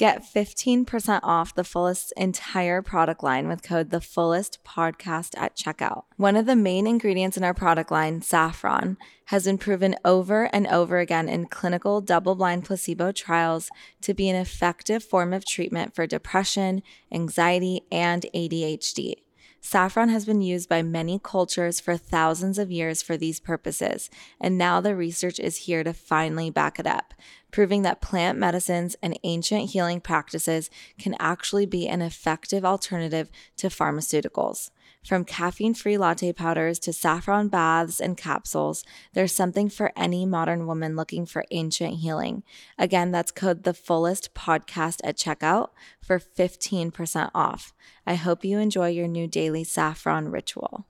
Get 15% off the Fullest entire product line with code The Fullest Podcast at checkout. One of the main ingredients in our product line, saffron, has been proven over and over again in clinical double blind placebo trials to be an effective form of treatment for depression, anxiety, and ADHD. Saffron has been used by many cultures for thousands of years for these purposes, and now the research is here to finally back it up, proving that plant medicines and ancient healing practices can actually be an effective alternative to pharmaceuticals. From caffeine free latte powders to saffron baths and capsules, there's something for any modern woman looking for ancient healing. Again, that's code the fullest podcast at checkout for 15% off. I hope you enjoy your new daily saffron ritual.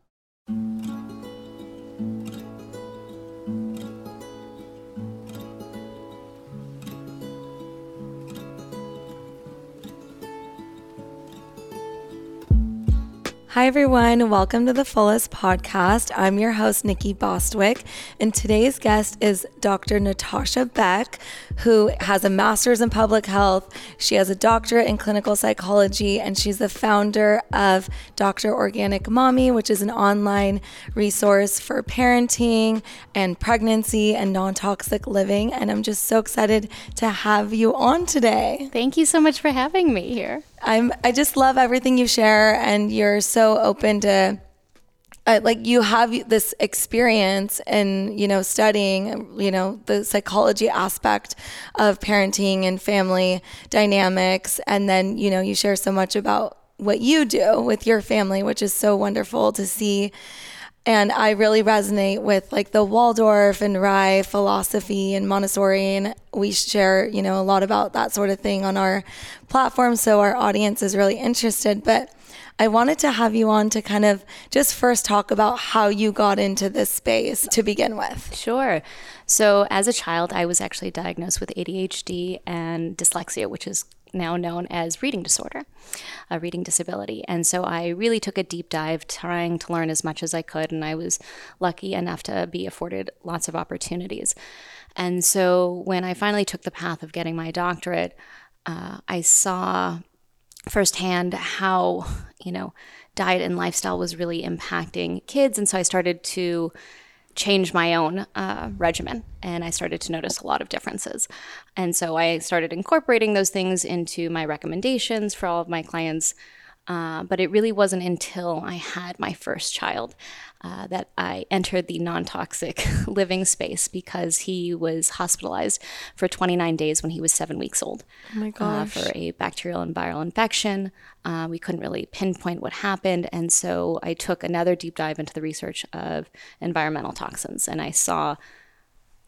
Hi, everyone. Welcome to the Fullest Podcast. I'm your host, Nikki Bostwick, and today's guest is Dr. Natasha Beck, who has a master's in public health. She has a doctorate in clinical psychology, and she's the founder of Dr. Organic Mommy, which is an online resource for parenting and pregnancy and non toxic living. And I'm just so excited to have you on today. Thank you so much for having me here. I'm I just love everything you share and you're so open to uh, like you have this experience in you know studying you know the psychology aspect of parenting and family dynamics and then you know you share so much about what you do with your family which is so wonderful to see and I really resonate with like the Waldorf and RIE philosophy and Montessori. And we share, you know, a lot about that sort of thing on our platform. So our audience is really interested. But I wanted to have you on to kind of just first talk about how you got into this space to begin with. Sure. So, as a child, I was actually diagnosed with ADHD and dyslexia, which is now known as reading disorder, a reading disability. And so I really took a deep dive trying to learn as much as I could. And I was lucky enough to be afforded lots of opportunities. And so when I finally took the path of getting my doctorate, uh, I saw firsthand how, you know, diet and lifestyle was really impacting kids. And so I started to change my own uh, regimen and I started to notice a lot of differences. And so I started incorporating those things into my recommendations for all of my clients. Uh, but it really wasn't until I had my first child uh, that I entered the non toxic living space because he was hospitalized for 29 days when he was seven weeks old. Oh my uh, gosh. for a bacterial and viral infection. Uh, we couldn't really pinpoint what happened. And so I took another deep dive into the research of environmental toxins and I saw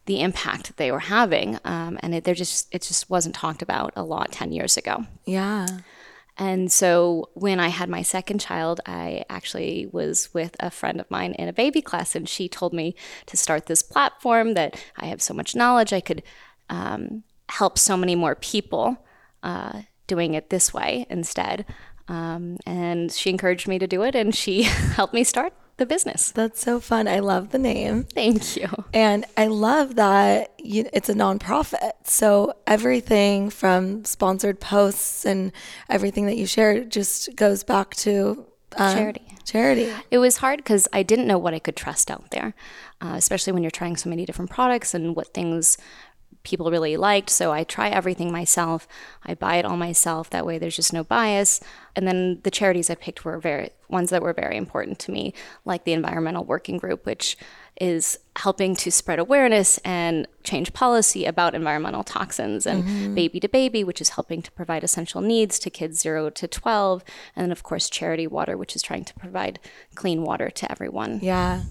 the impact they were having. Um, and it, just, it just wasn't talked about a lot 10 years ago. Yeah. And so when I had my second child, I actually was with a friend of mine in a baby class, and she told me to start this platform that I have so much knowledge, I could um, help so many more people uh, doing it this way instead. Um, and she encouraged me to do it, and she helped me start the business. That's so fun. I love the name. Thank you. And I love that you, it's a nonprofit. So everything from sponsored posts and everything that you share just goes back to um, charity. Charity. It was hard because I didn't know what I could trust out there, uh, especially when you're trying so many different products and what things people really liked. So I try everything myself. I buy it all myself. That way there's just no bias. And then the charities I picked were very ones that were very important to me, like the Environmental Working Group, which is helping to spread awareness and change policy about environmental toxins and mm-hmm. baby to baby which is helping to provide essential needs to kids 0 to 12 and then of course charity water which is trying to provide clean water to everyone yeah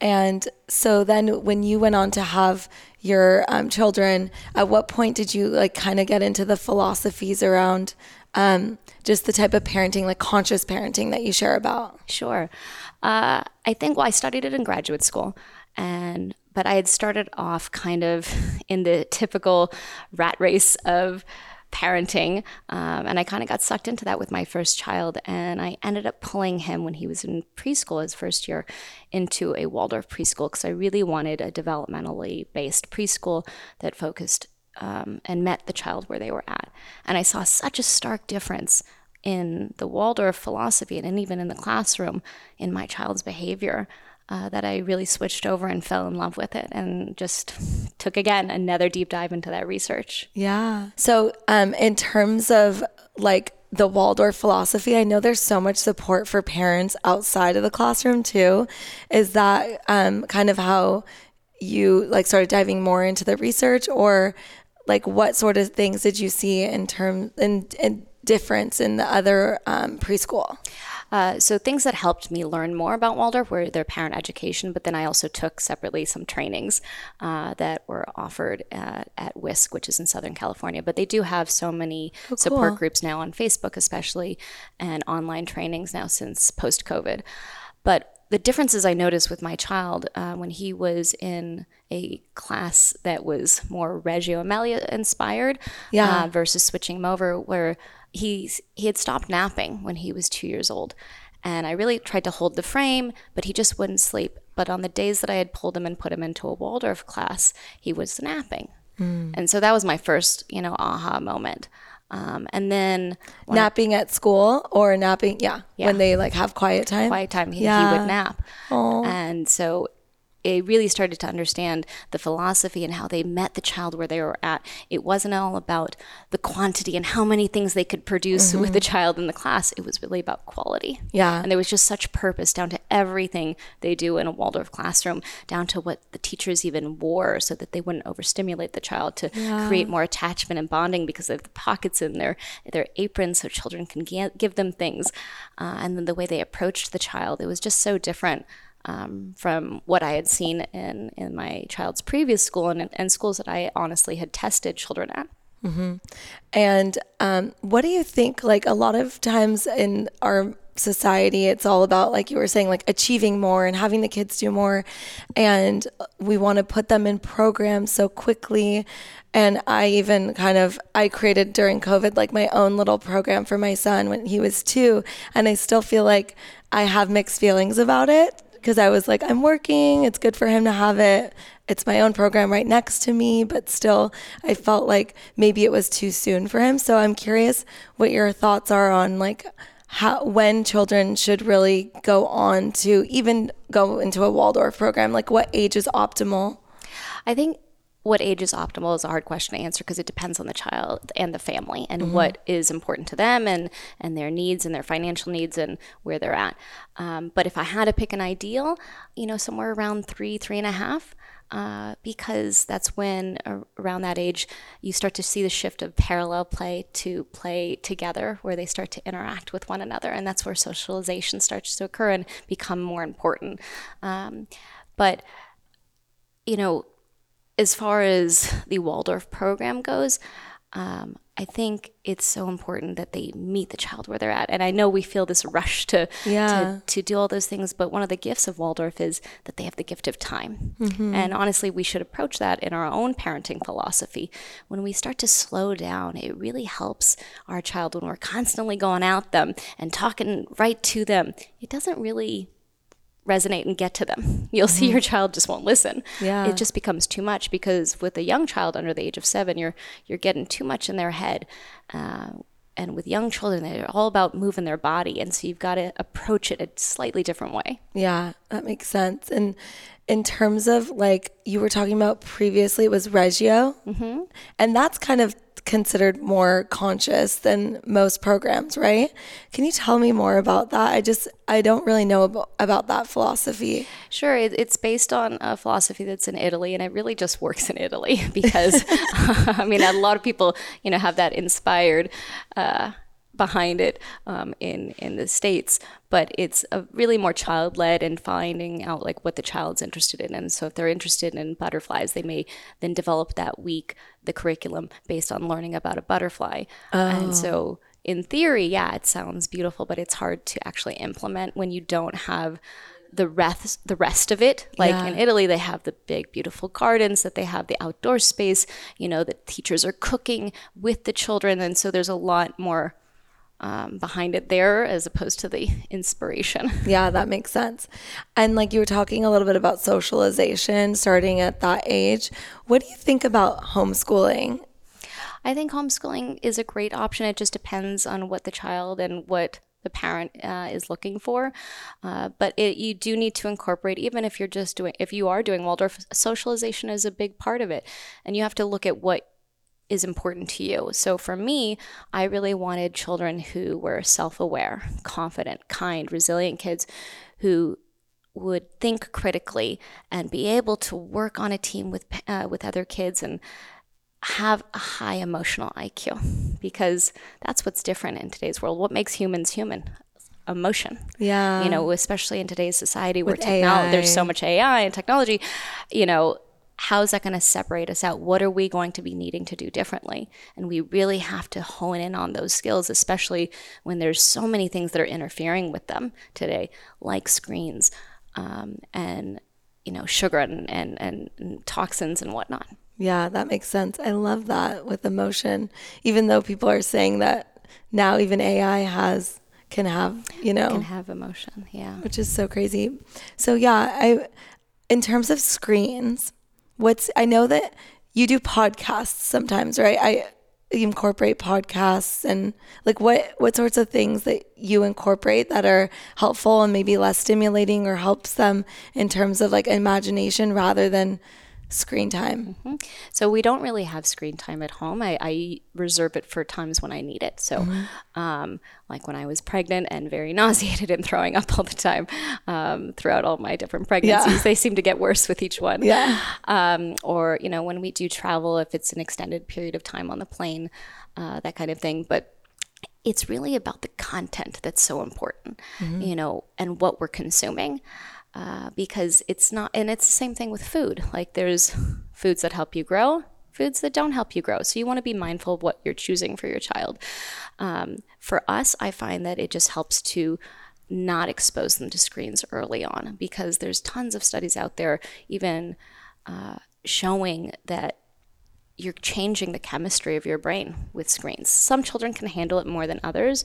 and so then when you went on to have your um, children at what point did you like kind of get into the philosophies around um, just the type of parenting like conscious parenting that you share about? Sure. Uh, I think well, I studied it in graduate school, and but I had started off kind of in the typical rat race of parenting, um, and I kind of got sucked into that with my first child, and I ended up pulling him when he was in preschool, his first year, into a Waldorf preschool because I really wanted a developmentally based preschool that focused um, and met the child where they were at. And I saw such a stark difference in the Waldorf philosophy and even in the classroom in my child's behavior uh, that I really switched over and fell in love with it and just took again another deep dive into that research. Yeah. So, um, in terms of like the Waldorf philosophy, I know there's so much support for parents outside of the classroom too. Is that um, kind of how you like started diving more into the research, or like what sort of things did you see in terms in, in difference in the other um, preschool? Uh, so things that helped me learn more about Waldorf were their parent education, but then I also took separately some trainings uh, that were offered at, at WISC, which is in Southern California. But they do have so many oh, support groups now on Facebook, especially, and online trainings now since post COVID. But the differences I noticed with my child uh, when he was in a class that was more Reggio Emilia inspired yeah. uh, versus switching him over, where he he had stopped napping when he was two years old, and I really tried to hold the frame, but he just wouldn't sleep. But on the days that I had pulled him and put him into a Waldorf class, he was napping, mm. and so that was my first, you know, aha moment. Um, and then napping I, at school or napping, yeah, yeah, when they like have quiet time. Quiet time, he, yeah. he would nap. Aww. And so I really started to understand the philosophy and how they met the child where they were at. It wasn't all about the quantity and how many things they could produce mm-hmm. with the child in the class. It was really about quality. Yeah. And there was just such purpose down to everything they do in a Waldorf classroom, down to what the teachers even wore so that they wouldn't overstimulate the child to yeah. create more attachment and bonding because of the pockets in their their aprons so children can give them things. Uh, and then the way they approached the child, it was just so different um, from what I had seen in, in my child's previous school and, and schools that I honestly had tested children at. Mm-hmm. And um, what do you think? Like a lot of times in our society, it's all about, like you were saying, like achieving more and having the kids do more. And we want to put them in programs so quickly. And I even kind of I created during COVID like my own little program for my son when he was two, and I still feel like I have mixed feelings about it because I was like, I'm working. It's good for him to have it. It's my own program right next to me, but still, I felt like maybe it was too soon for him. So I'm curious what your thoughts are on like how when children should really go on to even go into a Waldorf program. Like, what age is optimal? I think what age is optimal is a hard question to answer because it depends on the child and the family and mm-hmm. what is important to them and and their needs and their financial needs and where they're at. Um, but if I had to pick an ideal, you know, somewhere around three, three and a half. Uh, because that's when uh, around that age you start to see the shift of parallel play to play together where they start to interact with one another and that's where socialization starts to occur and become more important um, but you know as far as the Waldorf program goes, um, I think it's so important that they meet the child where they're at. And I know we feel this rush to, yeah. to, to do all those things, but one of the gifts of Waldorf is that they have the gift of time. Mm-hmm. And honestly, we should approach that in our own parenting philosophy. When we start to slow down, it really helps our child when we're constantly going at them and talking right to them. It doesn't really resonate and get to them. You'll mm-hmm. see your child just won't listen. Yeah. It just becomes too much because with a young child under the age of seven, you're you're getting too much in their head. Uh, and with young children, they're all about moving their body, and so you've got to approach it a slightly different way. Yeah, that makes sense. And in terms of like you were talking about previously, it was Reggio, mm-hmm. and that's kind of considered more conscious than most programs, right? Can you tell me more about that? I just I don't really know about, about that philosophy. Sure, it, it's based on a philosophy that's in Italy, and it really just works in Italy because I mean a lot of people you know have that inspired. Uh, behind it um, in in the states but it's a really more child led and finding out like what the child's interested in and so if they're interested in butterflies they may then develop that week the curriculum based on learning about a butterfly oh. and so in theory yeah it sounds beautiful but it's hard to actually implement when you don't have the rest the rest of it like yeah. in Italy they have the big beautiful gardens that they have the outdoor space you know the teachers are cooking with the children and so there's a lot more um, behind it there as opposed to the inspiration. Yeah, that makes sense. And like you were talking a little bit about socialization starting at that age. What do you think about homeschooling I think homeschooling is a great option. It just depends on what the child and what the parent uh, is looking for. Uh, but it, you do need to incorporate, even if you're just doing, if you are doing Waldorf, socialization is a big part of it. And you have to look at what is important to you. So for me, I really wanted children who were self aware, confident, kind, resilient kids who would think critically and be able to work on a team with uh, with other kids and have a high emotional IQ because that's what's different in today's world. What makes humans human? Emotion. Yeah. You know, especially in today's society where technology, there's so much AI and technology, you know, how is that going to separate us out? What are we going to be needing to do differently? And we really have to hone in on those skills, especially when there's so many things that are interfering with them today, like screens um, and, you know, sugar and, and, and, toxins and whatnot. Yeah, that makes sense. I love that with emotion. Even though people are saying that now even AI has can have, you know, Can have emotion, yeah. which is so crazy. So yeah, I in terms of screens, what's I know that you do podcasts sometimes, right? I incorporate podcasts and like what what sorts of things that you incorporate that are helpful and maybe less stimulating or helps them in terms of like imagination rather than screen time. So we don't really have screen time at home. I, I reserve it for times when I need it. So, um, like when I was pregnant and very nauseated and throwing up all the time um, throughout all my different pregnancies, they seem to get worse with each one. Yeah. Um, or you know when we do travel, if it's an extended period of time on the plane, uh, that kind of thing. But it's really about the content that's so important, you know, and what we're consuming. Uh, because it's not, and it's the same thing with food. Like there's foods that help you grow, foods that don't help you grow. So you want to be mindful of what you're choosing for your child. Um, for us, I find that it just helps to not expose them to screens early on because there's tons of studies out there, even uh, showing that you're changing the chemistry of your brain with screens. Some children can handle it more than others,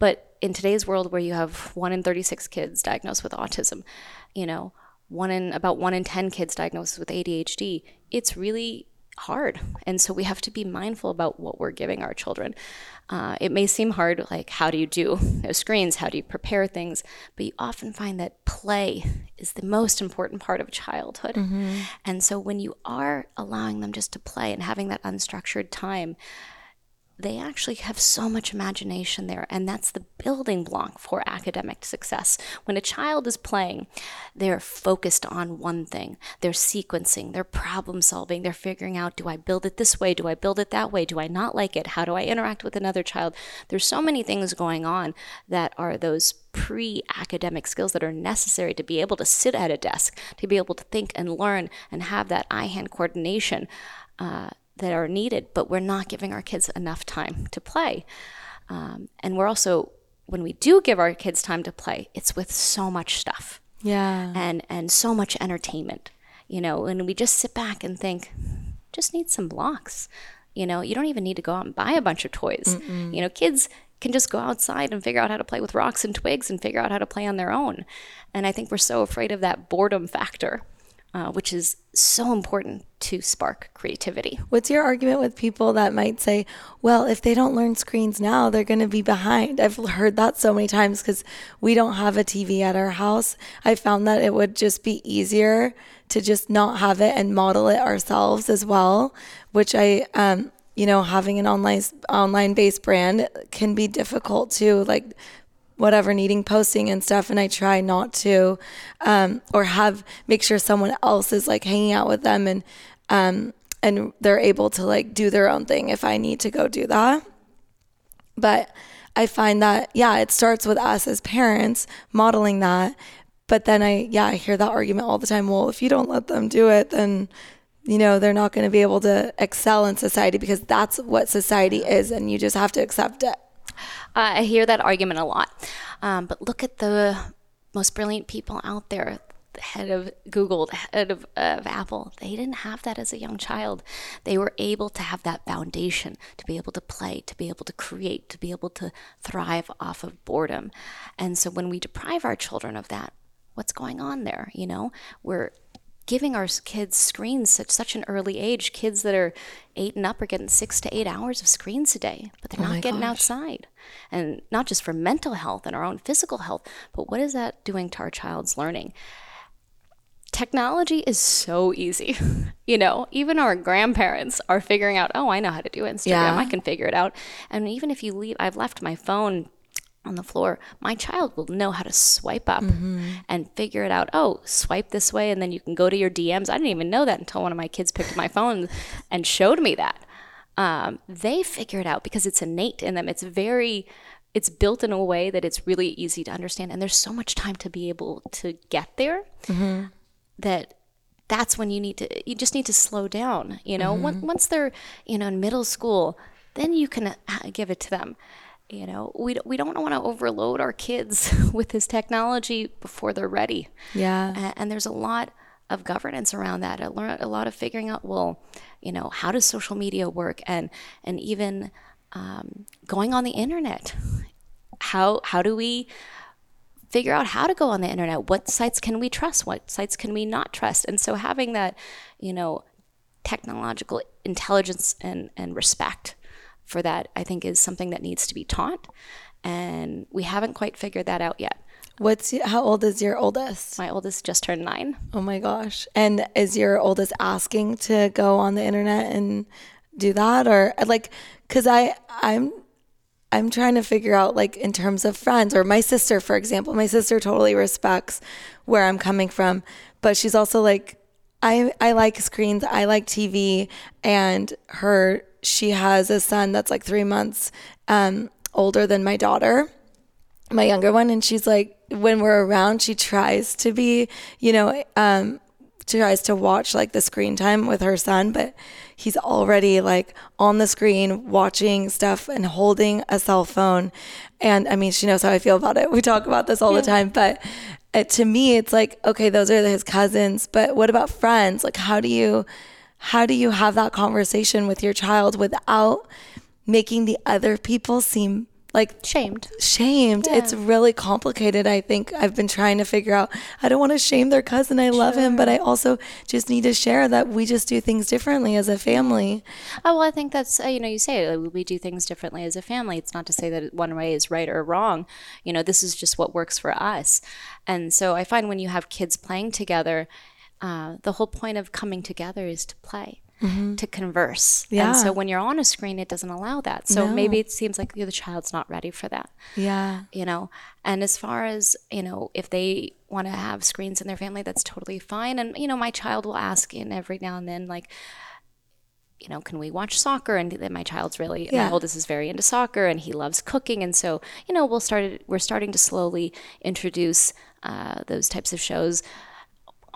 but in today's world where you have 1 in 36 kids diagnosed with autism, you know, one in about 1 in 10 kids diagnosed with ADHD, it's really hard. And so we have to be mindful about what we're giving our children. Uh, it may seem hard, like how do you do screens? How do you prepare things? But you often find that play is the most important part of childhood. And so when you are allowing them just to play and having that unstructured time, they actually have so much imagination there, and that's the building block for academic success. When a child is playing, they're focused on one thing. They're sequencing, they're problem solving, they're figuring out do I build it this way? Do I build it that way? Do I not like it? How do I interact with another child? There's so many things going on that are those pre academic skills that are necessary to be able to sit at a desk, to be able to think and learn and have that eye hand coordination. Uh, that are needed, but we're not giving our kids enough time to play. Um, and we're also, when we do give our kids time to play, it's with so much stuff Yeah. and and so much entertainment. You know, and we just sit back and think, just need some blocks. You know, you don't even need to go out and buy a bunch of toys. You know, kids can just go outside and figure out how to play with rocks and twigs and figure out how to play on their own. And I think we're so afraid of that boredom factor, uh, which is so important to spark creativity. What's your argument with people that might say, well, if they don't learn screens now, they're going to be behind? I've heard that so many times because we don't have a TV at our house. I found that it would just be easier to just not have it and model it ourselves as well, which I, um, you know, having an online online based brand can be difficult too. Like whatever needing posting and stuff and i try not to um, or have make sure someone else is like hanging out with them and um, and they're able to like do their own thing if i need to go do that. But i find that yeah it starts with us as parents modeling that but then i yeah i hear that argument all the time. Well if you don't let them do it then you know they're not going to be able to excel in society because that's what society is and you just have to accept it Uh, I hear that argument a lot. Um, but look at the most brilliant people out there. The head of Google, the head of, of Apple, they didn't have that as a young child. They were able to have that foundation to be able to play, to be able to create, to be able to thrive off of boredom. And so when we deprive our children of that, what's going on there? You know, we're giving our kids screens at such an early age. Kids that are eight and up are getting six to eight hours of screens a day, but they're Oh not getting gosh. outside. And not just for mental health and our own physical health, but what is that doing to our child's learning? Technology is so easy. you know, even our grandparents are figuring out, oh, I know how to do Instagram. Yeah. I can figure it out. And even if you leave, I've left my phone on the floor, my child will know how to swipe up and figure it out. Oh, swipe this way, and then you can go to your DMs. I didn't even know that until one of my kids picked my phone and showed me that. Um, they figure it out because it's innate in them. It's very, it's built in a way that it's really easy to understand, and there's so much time to be able to get there that that's when you need to you just need to slow down you know Once once they're you know in middle school then you can uh, give it to them you know we, we don't want to overload our kids with this technology before they're ready. Yeah. A- and, there's a lot of governance around that a, lear- a lot of figuring out well you know how does social media work? And and even um, going on the internet. How how do we figure out how to go on the internet? What sites can we trust? What sites can we not trust? And so having that you know technological intelligence and, and respect for that i think is something that needs to be taught and we haven't quite figured that out yet What's how old is your oldest? my oldest just turned nine Oh my gosh. And is your oldest asking to go on the internet and do that or like cuz I I'm I'm trying to figure out like in terms of friends or my sister for example. My sister totally respects where I'm coming from, but she's also like I I like screens, I like TV and her she has a son that's like 3 months um older than my daughter my younger one and she's like when we're around she tries to be you know um tries to watch like the screen time with her son but he's already like on the screen watching stuff and holding a cell phone. And i mean she knows how i feel about it. We talk about this all the time but uh, to me it's like okay those are his cousins but what about friends? Like how do you how do you have that conversation with your child without making the other people seem like shamed shamed. It's really complicated. I think I've been trying to figure out. I don't want to shame their cousin. I love him, but I also just need to share that we just do things differently as a family. Oh, well, I think that's, uh, you know, you say it, like, we do things differently as a family. It's not to say that one way is right or wrong. You know, this is just what works for us. And so I find when you have kids playing together, uh, the whole point of coming together is to play. To converse. Yeah. And so when you're on a screen, it doesn't allow that. So No. maybe it seems like the child's not ready for that Yeah. you know and as far as you know if they want to have screens in their family that's totally fine and you know my child will ask in every now and then like you know can we watch soccer and then my child's really Yeah. my oldest is very into soccer and he loves cooking and so you know we'll start we're starting to slowly introduce uh, those types of shows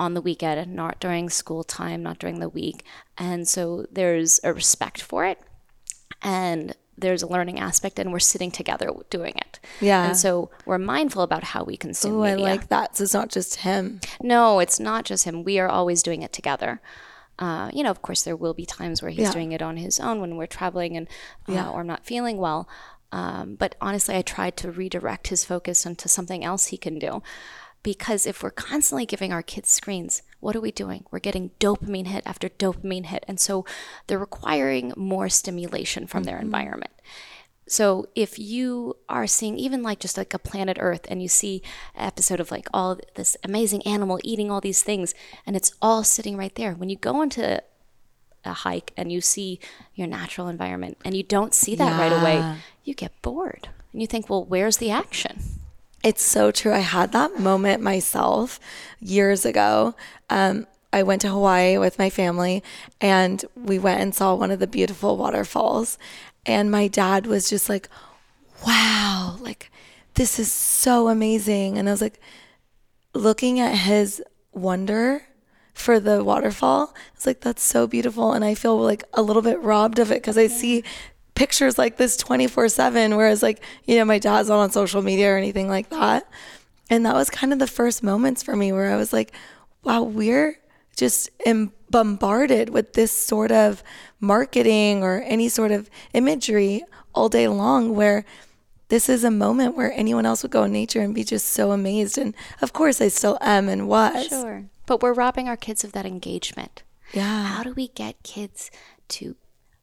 on the weekend, not during school time, not during the week. And so there's a respect for it and there's a learning aspect and we're sitting together doing it. Yeah. And so we're mindful about how we consume it. Oh, I like that. So it's not just him. No, it's not just him. We are always doing it together. Uh, you know, of course, there will be times where he's Yeah. doing it on his own when we're traveling and uh, Yeah. or not feeling well. Um, but honestly, I tried to redirect his focus into something else he can do. Because if we're constantly giving our kids screens, what are we doing? We're getting dopamine hit after dopamine hit. And so they're requiring more stimulation from their mm-hmm. environment. So if you are seeing even like just like a planet Earth and you see an episode of like all this amazing animal eating all these things and it's all sitting right there. When you go into a hike and you see your natural environment and you don't see that right away, you get bored. And you think, well, where's the action? It's so true. I had that moment myself years ago. Um, I went to Hawaii with my family and we went and saw one of the beautiful waterfalls. And my dad was just like, wow, like this is so amazing. And I was like, looking at his wonder for the waterfall, I was like, that's so beautiful. And I feel like a little bit robbed of it because I see pictures like this 24 7, whereas, like, you know, my dad's not on social media or anything like that. And that was kind of the first moments for me where I was like, wow, we're just bombarded with this sort of marketing or any sort of imagery all day long where this is a moment where anyone else would go in nature and be just so amazed. And of course, I still am and was. Sure. but we're robbing our kids of that engagement. Yeah. How do we get kids to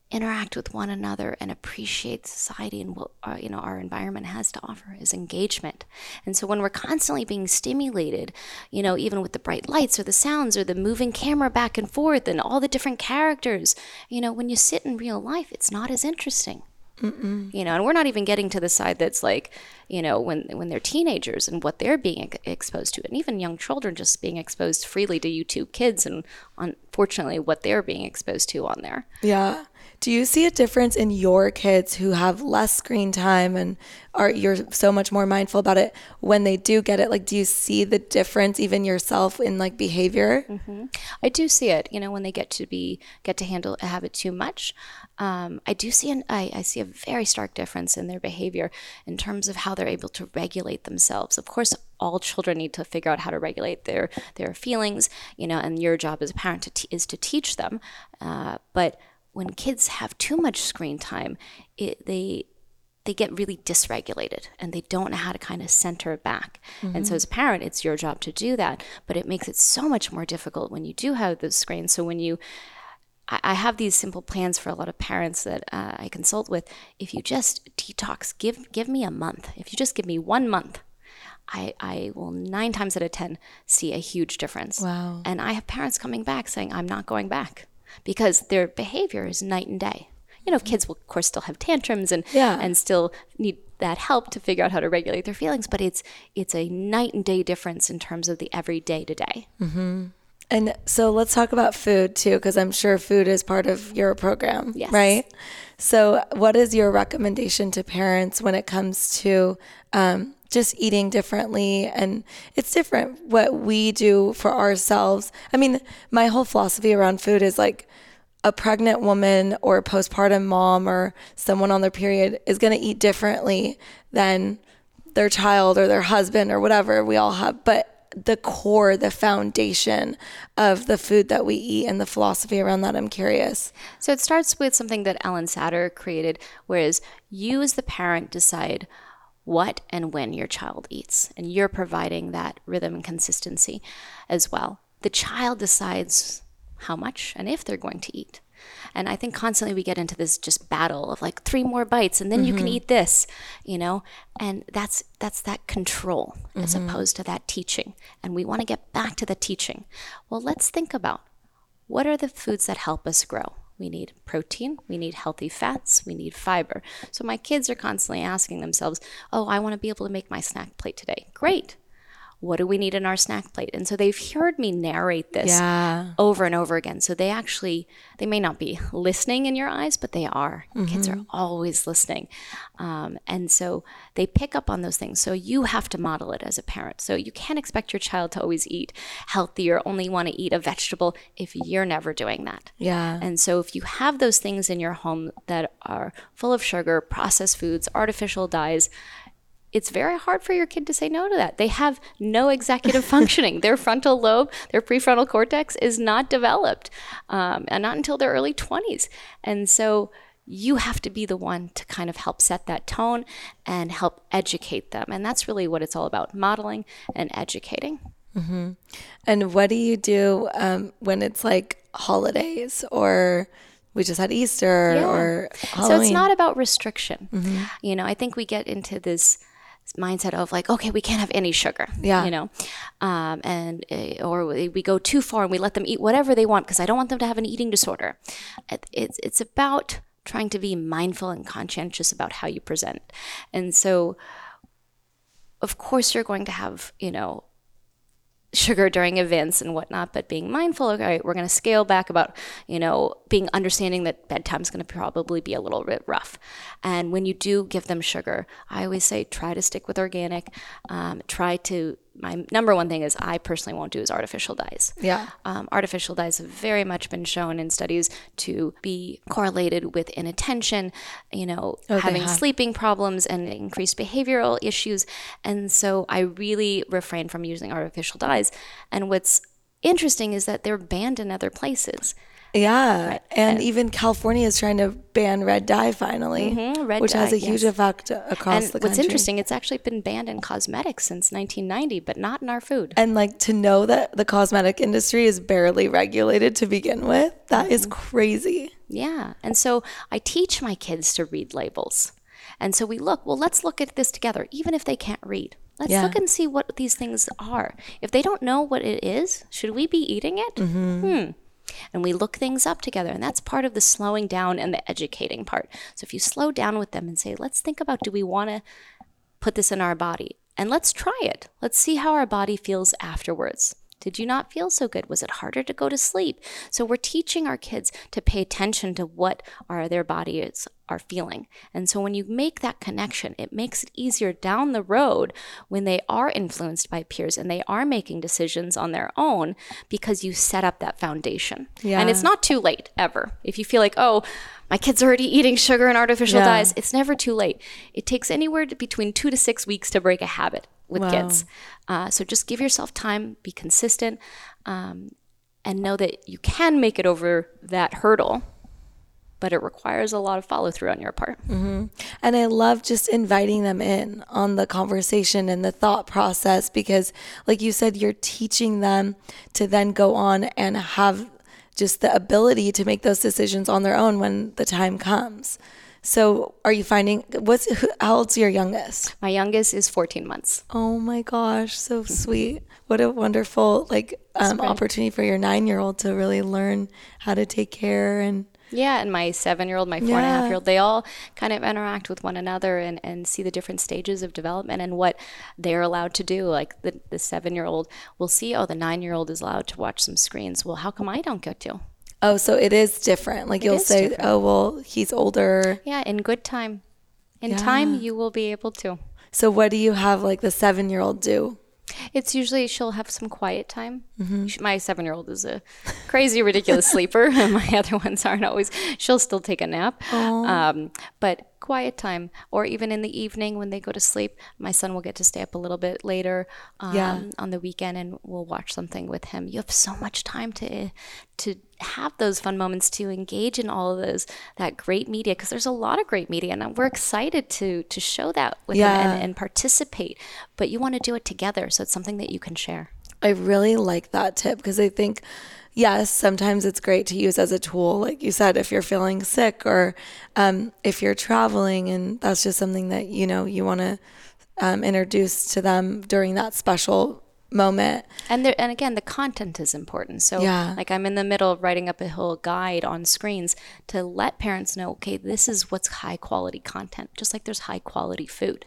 interact with one another and appreciate society and what our, you know our environment has to offer is engagement. And so when we're constantly being stimulated, you know, even with the bright lights or the sounds or the moving camera back and forth and all the different characters, you know, when you sit in real life, it's not as interesting. Mm-mm. You know, and we're not even getting to the side that's like, you know, when when they're teenagers and what they're being ex- exposed to, and even young children just being exposed freely to YouTube Kids, and unfortunately, what they're being exposed to on there. Yeah. Do you see a difference in your kids who have less screen time and are you're so much more mindful about it when they do get it? Like, do you see the difference even yourself in like behavior? Mm-hmm. I do see it. You know, when they get to be get to handle have it too much, um, I do see an I, I see a very stark difference in their behavior in terms of how they're able to regulate themselves. Of course, all children need to figure out how to regulate their their feelings. You know, and your job as a parent to is to teach them. Uh, but when kids have too much screen time, it, they they get really dysregulated and they don't know how to kind of center back. Mm-hmm. And so, as a parent, it's your job to do that. But it makes it so much more difficult when you do have those screens. So, when you I have these simple plans for a lot of parents that uh, I consult with. If you just detox, give give me a month. If you just give me one month, I, I will nine times out of ten see a huge difference. Wow! And I have parents coming back saying, "I'm not going back." Because their behavior is night and day. You know, kids will of course still have tantrums and yeah. and still need that help to figure out how to regulate their feelings, but it's it's a night and day difference in terms of the everyday to day. Mm-hmm. And so let's talk about food too, because I'm sure food is part of your program, yes. right? So, what is your recommendation to parents when it comes to um, just eating differently? And it's different what we do for ourselves. I mean, my whole philosophy around food is like a pregnant woman or a postpartum mom or someone on their period is going to eat differently than their child or their husband or whatever we all have. But the core, the foundation of the food that we eat and the philosophy around that. I'm curious. So it starts with something that Ellyn Satter created, whereas you as the parent decide what and when your child eats, and you're providing that rhythm and consistency as well. The child decides how much and if they're going to eat. And I think constantly we get into this just battle of like three more bites and then mm-hmm. you can mm-hmm. eat this, you know? And that's that's that control mm-hmm. as opposed to that teaching. And we want to get back to the teaching. Well, let's think about what are the foods that help us grow? We need protein, we need healthy fats, we need fiber. So my kids are constantly asking themselves, "Oh, I want to be able to make my snack plate today." Great what do we need in our snack plate? And so they've heard me narrate this yeah. over and over again. So they actually they may not be listening in your eyes but they are. Mm-hmm. kids are mm-hmm. always listening. Um, and so they pick up on those things. So you have to model it as a parent. So you can't expect your child to always eat healthy or only want to eat a vegetable if you're never doing that. Yeah. And so if you have those things in your home that are full of sugar processed foods artificial dyes it's very hard for your kid to say no to that. They have no executive functioning. Their frontal lobe, their prefrontal cortex is not developed, um, and not until their early 20s. And so you have to be the one to kind of help set that tone and help educate them. And that's really what it's all about modeling and educating. Mm-hmm. And what do you do um, when it's like holidays or we just had Easter yeah. or Halloween? So it's not about restriction. Mm-hmm. You know, I think we get into this mindset of like, okay, we can't have any sugar. Yeah. You know, um, and uh, or we go too far and we let them eat whatever they want because I don't want them to have an eating disorder. It's it's about trying to be mindful and conscientious about how you present, and so. Of course, you're going to have, you know, sugar during events and whatnot, but being mindful, okay, we're going to scale back about, you know, being understanding that bedtime's going to probably be a little bit rough. And when you do give them sugar, I always say try to stick with organic, um, try to my number one thing is I personally won't do is artificial dyes. Yeah. Um, artificial dyes have very much been shown in studies to be correlated with inattention, you know, oh, having sleeping problems and increased behavioral issues. And so I really refrain from using artificial dyes. And what's interesting is that they're banned in other places. Yeah. Right. And, And- even California is trying to ban red dye finally, Mhm, red which has a huge yes. effect across and the country. what's interesting, it's actually been banned in cosmetics since 1990, but not in our food. And like to know that the cosmetic industry is barely regulated to begin with, that is crazy. Yeah. And so I teach my kids to read labels. And so we look, well, let's look at this together, even if they can't read. Let's Yeah. look and see what these things are. If they don't know what it is, should we be eating it? Hmm. And we look things up together. And that's part of the slowing down and the educating part. So if you slow down with them and say, let's think about do we want to put this in our body? And let's try it. Let's see how our body feels afterwards. Did you not feel so good? Was it harder to go to sleep? So we're teaching our kids to pay attention to what are their bodies are feeling. And so when you make that connection, it makes it easier down the road when they are influenced by peers and they are making decisions on their own because you set up that foundation. Yeah. And it's not too late ever. If you feel like, oh, my kid's are already eating sugar and artificial Yeah. dyes, it's never too late. It takes anywhere to- between two to six weeks to break a habit with Wow. kids. Uh, so just give yourself time, be consistent, um, and know that you can make it over that hurdle, but it requires a lot of follow through on your part. And I love just inviting them in on the conversation and the thought process because, like you said, you're teaching them to then go on and have just the ability to make those decisions on their own when the time comes. So, are you finding what's who, how old's your youngest? My youngest is 14 months. Oh my gosh, so sweet! What a wonderful like um, opportunity for your nine year old to really learn how to take care and Yeah, and my seven year old, my four and a half Yeah. year old, they all kind of interact with one another and, and see the different stages of development and what they're allowed to do. Like the, the seven year old will see, oh, the nine year old is allowed to watch some screens. Well, how come I don't get to? Oh, so it is different. Like you'll say, different. oh well, he's older. Yeah, in good time. In Yeah. time, you will be able to. So what do you have like the seven year old do? It's usually she'll have some quiet time. Mm-hmm. My seven year old is a crazy, ridiculous sleeper. and My other ones aren't always. She'll still take a nap. Um, but quiet time, or even in the evening when they go to sleep, my son will get to stay up a little bit later um, Yeah. on the weekend and we'll watch something with him. You have so much time to to have those fun moments to engage in all of those that great media because there's a lot of great media and we're excited to to show that with Yeah. them and, and participate but you want to do it together so it's something that you can share I really like that tip because I think, yes, sometimes it's great to use as a tool, like you said, if you're feeling sick or um, if you're traveling, and that's just something that you know you want to um, introduce to them during that special moment. and there and again the content is important so Yeah. like i'm in the middle of writing up a whole guide on screens to let parents know okay this is what's high quality content just like there's high quality food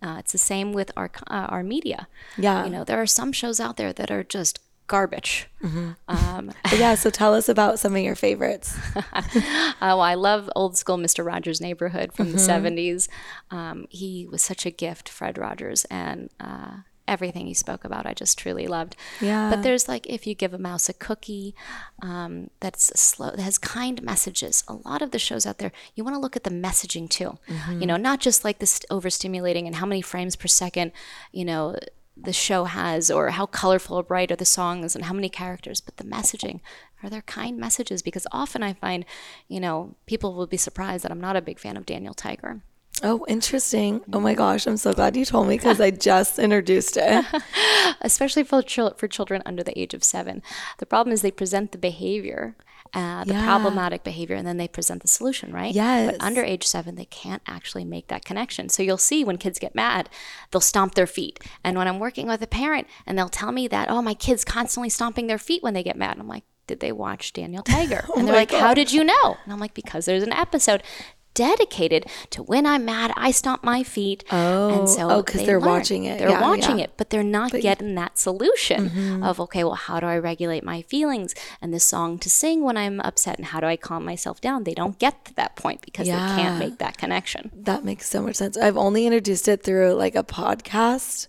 uh, it's the same with our uh, our media Yeah. you know there are some shows out there that are just garbage Mm-hmm. um, yeah, so tell us about some of your favorites. Oh, I love old school Mr. Rogers' Neighborhood from the 70s. Um, he was such a gift, Fred Rogers, and uh, everything he spoke about, I just truly loved. Yeah. But there's like if you give a mouse a cookie, um, that's slow, that has kind messages. A lot of the shows out there, you want to look at the messaging too. You know, not just like this overstimulating and how many frames per second, you know, the show has or how colorful or bright are the songs and how many characters but the messaging are there kind messages because often i find you know people will be surprised that i'm not a big fan of daniel tiger Oh, interesting. Oh my gosh, I'm so glad you told me because I just introduced it. especially for, for children under the age of seven the problem is they present the behavior uh, the Yeah. problematic behavior and then they present the solution right? Yes. but under age seven they can't actually make that connection. So you'll see when kids get mad they'll stomp their feet. And when i'm working with a parent and they'll tell me that oh my kid's constantly stomping their feet when they get mad. I'm like did they watch daniel tiger? And they're my like how did you know? And i'm like because there's an episode dedicated to when i'm mad i stomp my feet Oh, and so oh, 'cause they they're learn. watching it. they're Yeah, watching yeah. it but they're not getting that solution mm-hmm. of okay well how do i regulate my feelings and the song to sing when i'm upset and how do i calm myself down they don't get to that point because they can't make that connection That makes so much sense. I've only introduced it through like a podcast.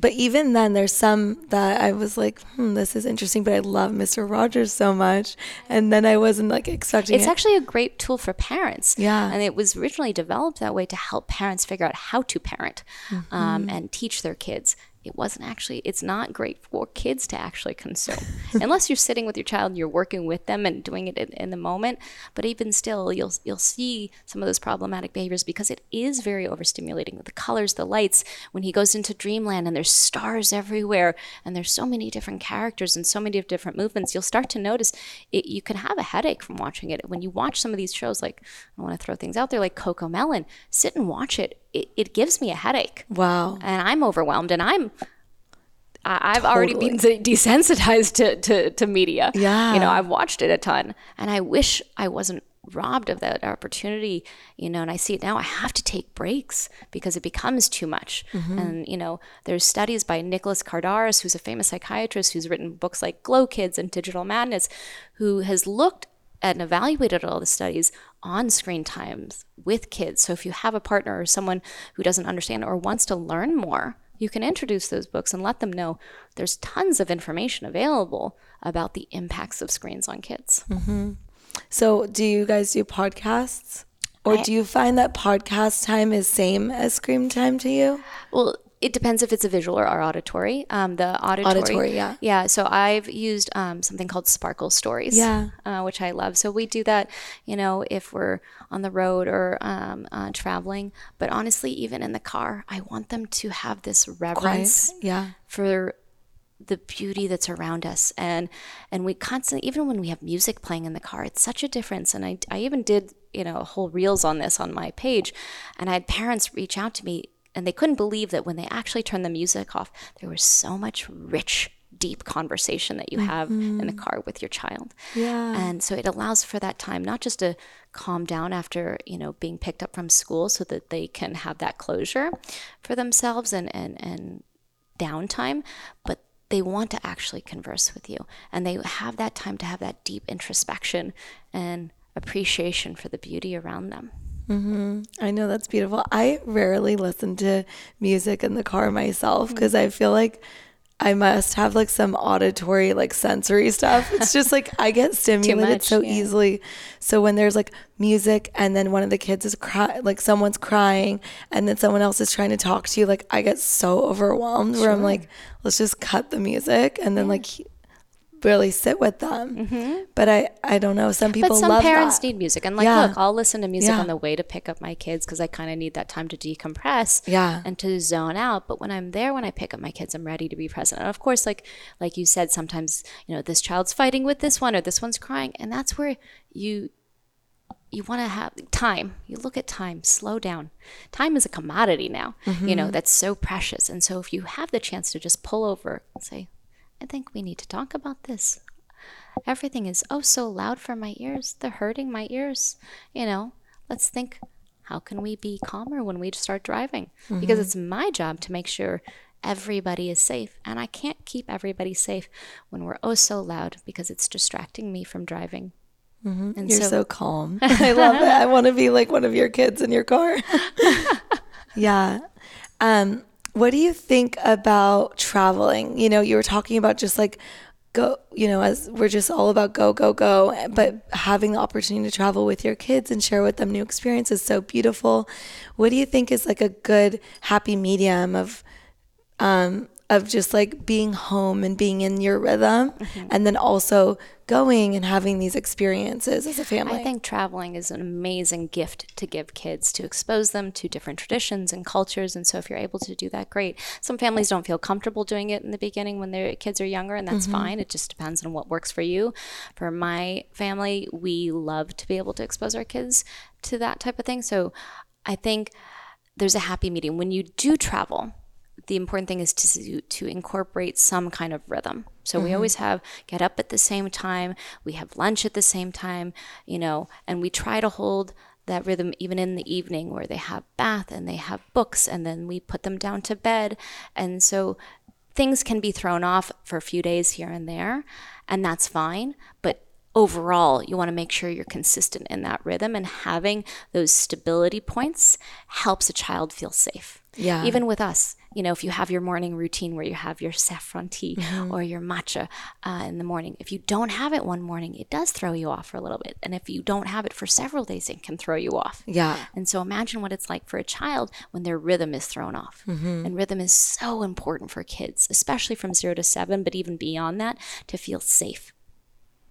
But even then, there's some that I was like, hmm, this is interesting, but I love Mr. Rogers so much. And then I wasn't like expecting it's it. actually a great tool for parents Yeah. and it was originally developed that way to help parents figure out how to parent Mm-hmm. um, and teach their kids it wasn't actually it's not great for kids to actually consume. Unless you're sitting with your child and you're working with them and doing it in, in, the moment but even still you'll you'll see some of those problematic behaviors because it is very overstimulating. The colors the lights when he goes into dreamland and there's stars everywhere and there's so many different characters and so many different movements you'll start to notice it, you can have a headache from watching it. When you watch some of these shows like i want to throw things out there like coco melon sit and watch it it, it gives me a headache. Wow. And I'm overwhelmed and I'm I, have totally. already been desensitized to, to, to media. Yeah. You know, I've watched it a ton and I wish I wasn't robbed of that opportunity, you know, and I see it now. I have to take breaks because it becomes too much. Mm-hmm. And, you know, there's studies by Nicholas Kardaras, who's a famous psychiatrist who's written books like Glow Kids and Digital Madness, who has looked and evaluated all the studies on screen times with kids. So if you have a partner or someone who doesn't understand or wants to learn more, you can introduce those books and let them know there's tons of information available about the impacts of screens on kids. Mm-hmm. So, do you guys do podcasts? Or I, do you find that podcast time is same as screen time to you? Well, it depends if it's a visual or our auditory. Um, the auditory, auditory, yeah, yeah. So I've used um, something called Sparkle Stories, yeah, uh, which I love. So we do that, you know, if we're on the road or um, uh, traveling. But honestly, even in the car, I want them to have this reverence, Quiet. yeah, for the beauty that's around us and and we constantly even when we have music playing in the car it's such a difference and I, I even did you know whole reels on this on my page and i had parents reach out to me and they couldn't believe that when they actually turned the music off, there was so much rich, deep conversation that you have mm-hmm. in the car with your child. Yeah. And so it allows for that time not just to calm down after, you know, being picked up from school so that they can have that closure for themselves and and and downtime, but they want to actually converse with you and they have that time to have that deep introspection and appreciation for the beauty around them. Mm-hmm. I know that's beautiful. I rarely listen to music in the car myself because mm-hmm. I feel like I must have like some auditory, like sensory stuff. It's just like I get stimulated much, so yeah. easily. So when there's like music and then one of the kids is cry, like someone's crying, and then someone else is trying to talk to you, like I get so overwhelmed sure. where I'm like, let's just cut the music and then yeah. like really sit with them. Mm-hmm. But I, I don't know. Some people but some love parents that. need music, and like, yeah. look, I'll listen to music yeah. on the way to pick up my kids because I kind of need that time to decompress, yeah, and to zone out. But when I'm there, when I pick up my kids, I'm ready to be present. And of course, like like you said, sometimes you know this child's fighting with this one or this one's crying, and that's where you you want to have time. You look at time, slow down. Time is a commodity now, mm-hmm. you know, that's so precious. And so if you have the chance to just pull over and say, I think we need to talk about this. Everything is oh so loud for my ears. They're hurting my ears. You know, let's think how can we be calmer when we start driving? Mm-hmm. Because it's my job to make sure everybody is safe. And I can't keep everybody safe when we're oh so loud because it's distracting me from driving. Mm-hmm. And You're so, so calm. I love it. I want to be like one of your kids in your car. yeah. Um, what do you think about traveling? You know, you were talking about just like go, you know, as we're just all about go, go, go, but having the opportunity to travel with your kids and share with them new experiences so beautiful. What do you think is like a good happy medium of um of just like being home and being in your rhythm mm-hmm. and then also going and having these experiences as a family. I think traveling is an amazing gift to give kids to expose them to different traditions and cultures and so if you're able to do that great. Some families don't feel comfortable doing it in the beginning when their kids are younger and that's mm-hmm. fine. It just depends on what works for you. For my family, we love to be able to expose our kids to that type of thing. So I think there's a happy medium when you do travel the important thing is to to incorporate some kind of rhythm. So mm-hmm. we always have get up at the same time, we have lunch at the same time, you know, and we try to hold that rhythm even in the evening where they have bath and they have books and then we put them down to bed. And so things can be thrown off for a few days here and there, and that's fine, but overall, you want to make sure you're consistent in that rhythm and having those stability points helps a child feel safe. Yeah. Even with us, you know, if you have your morning routine where you have your saffron tea mm-hmm. or your matcha uh, in the morning, if you don't have it one morning, it does throw you off for a little bit. And if you don't have it for several days, it can throw you off. Yeah. And so imagine what it's like for a child when their rhythm is thrown off. Mm-hmm. And rhythm is so important for kids, especially from zero to seven, but even beyond that, to feel safe.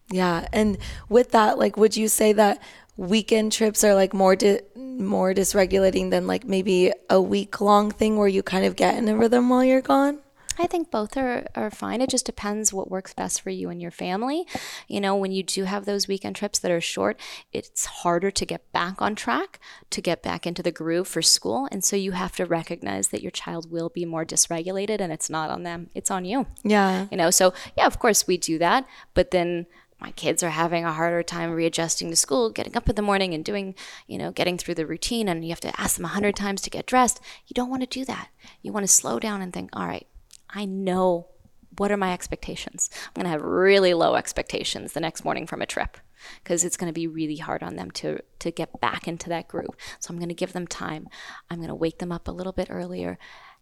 Yeah. And with that, like, would you say that weekend trips are like more di- more dysregulating than like maybe a week long thing where you kind of get in a rhythm while you're gone? I think both are, are fine. It just depends what works best for you and your family. You know, when you do have those weekend trips that are short, it's harder to get back on track, to get back into the groove for school. And so you have to recognize that your child will be more dysregulated and it's not on them, it's on you. Yeah. You know, so yeah, of course we do that. But then my kids are having a harder time readjusting to school, getting up in the morning and doing, you know, getting through the routine, and you have to ask them a hundred times to get dressed. You don't want to do that. You want to slow down and think, all right, I know what are my expectations. I'm going to have really low expectations the next morning from a trip because it's going to be really hard on them to to get back into that groove. So I'm going to give them time. I'm going to wake them up a little bit earlier,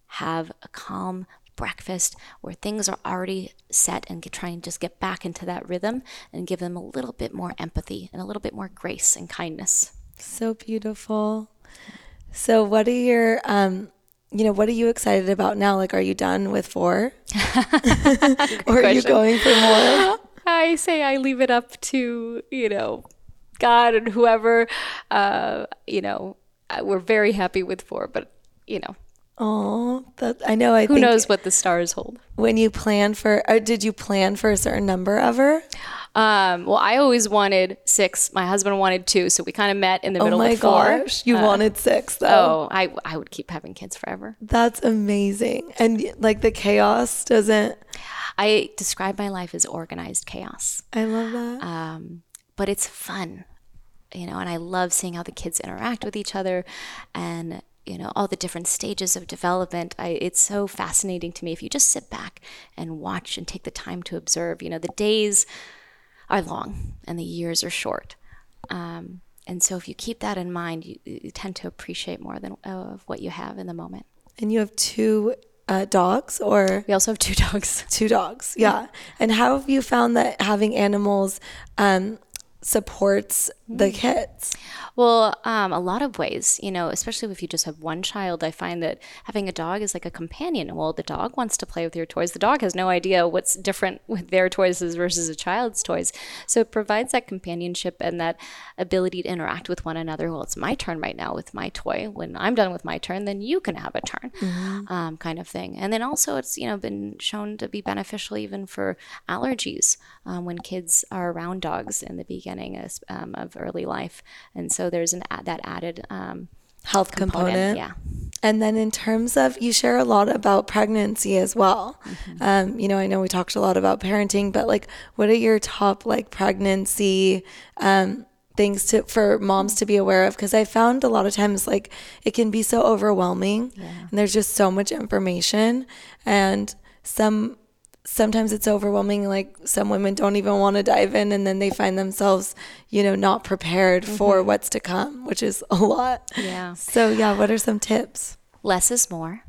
have a calm breakfast where things are already set and try and just get back into that rhythm and give them a little bit more empathy and a little bit more grace and kindness. So beautiful. So, what are your, um, you know, what are you excited about now? Like, are you done with four? or are you going for more? I say I leave it up to, you know, God and whoever. Uh, you know, we're very happy with four, but, you know, Oh, that I know. I who knows what the stars hold. When you plan for, or did you plan for a certain number ever? Um, well, I always wanted six. My husband wanted two, so we kind of met in the oh middle of four. Gosh, you uh, wanted six, though. Oh, I I would keep having kids forever. That's amazing, and like the chaos doesn't. I describe my life as organized chaos. I love that. Um, but it's fun, you know, and I love seeing how the kids interact with each other, and you know all the different stages of development I, it's so fascinating to me. If you just sit back and watch and take the time to observe you know the days are long and the years are short. Um, and so if you keep that in mind you, you tend to appreciate more than of what you have in the moment. And you have two uh, dogs or? We also have two dogs. Two dogs yeah. and how have you found that having animals um, supports the mm. kids well, um, a lot of ways, you know, especially if you just have one child, I find that having a dog is like a companion. Well, the dog wants to play with your toys. The dog has no idea what's different with their toys versus a child's toys. So it provides that companionship and that ability to interact with one another. Well, it's my turn right now with my toy. When I'm done with my turn, then you can have a turn, mm-hmm. um, kind of thing. And then also, it's, you know, been shown to be beneficial even for allergies um, when kids are around dogs in the beginning of, um, of early life. And so so there's an that added um, health component. component. Yeah. And then in terms of, you share a lot about pregnancy as well. Mm-hmm. Um, you know, I know we talked a lot about parenting, but like, what are your top like pregnancy um, things to for moms to be aware of? Because I found a lot of times like it can be so overwhelming, yeah. and there's just so much information, and some sometimes it's overwhelming like some women don't even want to dive in and then they find themselves you know not prepared mm-hmm. for what's to come which is a lot. Yeah. So yeah what are some tips? Less is more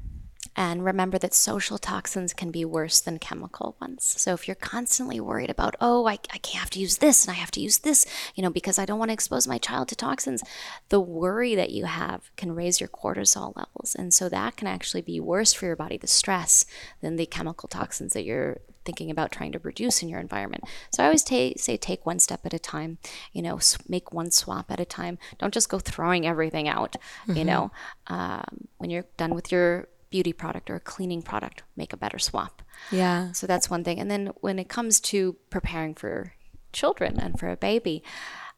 and remember that social toxins can be worse than chemical ones. So if you're constantly worried about, oh, I, I can't have to use this and I have to use this, you know, because I don't want to expose my child to toxins, the worry that you have can raise your cortisol levels. And so that can actually be worse for your body, the stress, than the chemical toxins that you're thinking about trying to reduce in your environment. So I always ta- say take one step at a time, you know, make one swap at a time. Don't just go throwing everything out, mm-hmm. you know. Um, when you're done with your beauty product or a cleaning product, make a better swap. Yeah. So that's one thing. And then when it comes to preparing for children and for a baby,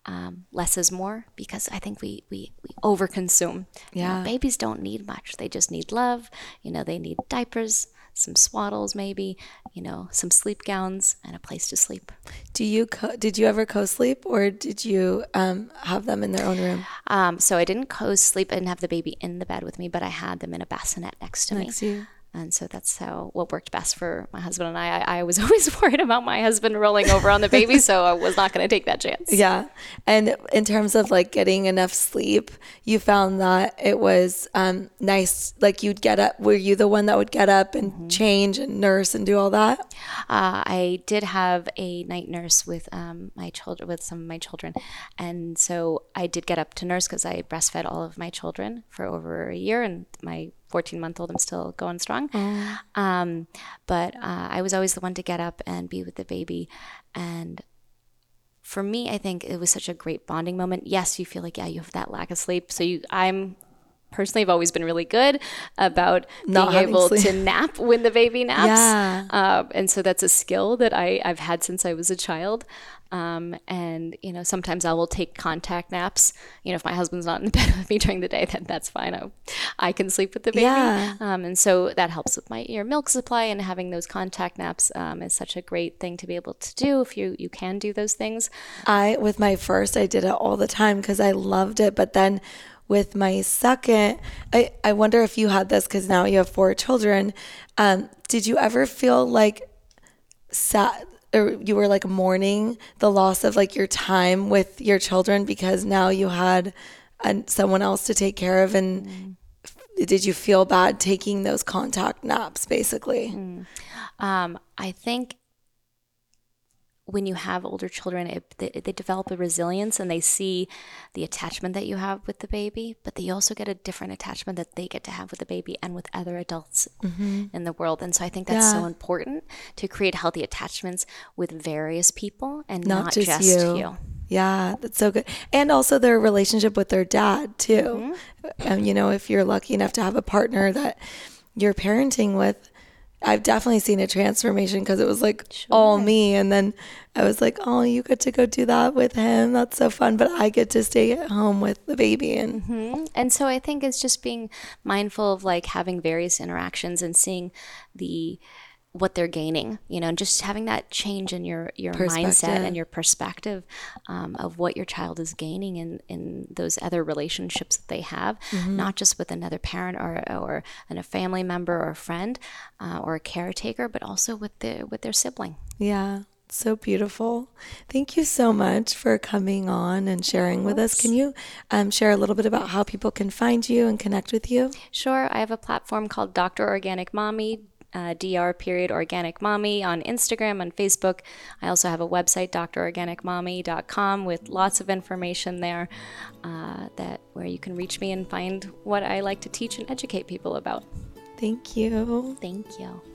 um, less is more because I think we we, we overconsume. Yeah. You know, babies don't need much. They just need love. You know, they need diapers some swaddles maybe, you know, some sleep gowns and a place to sleep. Do you co- did you ever co-sleep or did you um, have them in their own room? Um, so I didn't co-sleep. I didn't have the baby in the bed with me, but I had them in a bassinet next to next me. And so that's how what worked best for my husband and I. I, I was always worried about my husband rolling over on the baby, so I was not going to take that chance. Yeah. And in terms of like getting enough sleep, you found that it was um, nice. Like you'd get up, were you the one that would get up and mm-hmm. change and nurse and do all that? Uh, I did have a night nurse with um, my children, with some of my children. And so I did get up to nurse because I breastfed all of my children for over a year and my 14 month old, I'm still going strong. Mm. Um, but uh, I was always the one to get up and be with the baby. And for me, I think it was such a great bonding moment. Yes, you feel like, yeah, you have that lack of sleep. So you, I'm personally have always been really good about Not being able sleep. to nap when the baby naps. Yeah. Uh, and so that's a skill that I, I've had since I was a child. Um, and you know, sometimes I will take contact naps. You know, if my husband's not in the bed with me during the day, then that's fine. I, I can sleep with the baby. Yeah. Um, and so that helps with my your milk supply. And having those contact naps um, is such a great thing to be able to do if you you can do those things. I with my first, I did it all the time because I loved it. But then with my second, I I wonder if you had this because now you have four children. Um, did you ever feel like sad or you were like mourning the loss of like your time with your children because now you had someone else to take care of and mm. did you feel bad taking those contact naps basically mm. um, i think when you have older children, it, they, they, develop a resilience and they see the attachment that you have with the baby, but they also get a different attachment that they get to have with the baby and with other adults mm-hmm. in the world. And so I think that's yeah. so important to create healthy attachments with various people and not, not just, just you. you. Yeah, that's so good. And also their relationship with their dad, too. Mm-hmm. Um, you know, if you're lucky enough to have a partner that you're parenting with, I've definitely seen a transformation because it was like sure. all me. And then I was like, oh, you get to go do that with him. That's so fun. But I get to stay at home with the baby. And, mm-hmm. and so I think it's just being mindful of like having various interactions and seeing the, what they're gaining, you know, and just having that change in your your mindset and your perspective um, of what your child is gaining in in those other relationships that they have, mm-hmm. not just with another parent or or and a family member or a friend uh, or a caretaker, but also with the with their sibling. Yeah. So beautiful. Thank you so much for coming on and sharing with us. Can you um, share a little bit about how people can find you and connect with you? Sure. I have a platform called Dr. Organic Mommy uh, dr period organic mommy on Instagram and Facebook. I also have a website, drorganicmommy.com, with lots of information there uh, that where you can reach me and find what I like to teach and educate people about. Thank you. Thank you.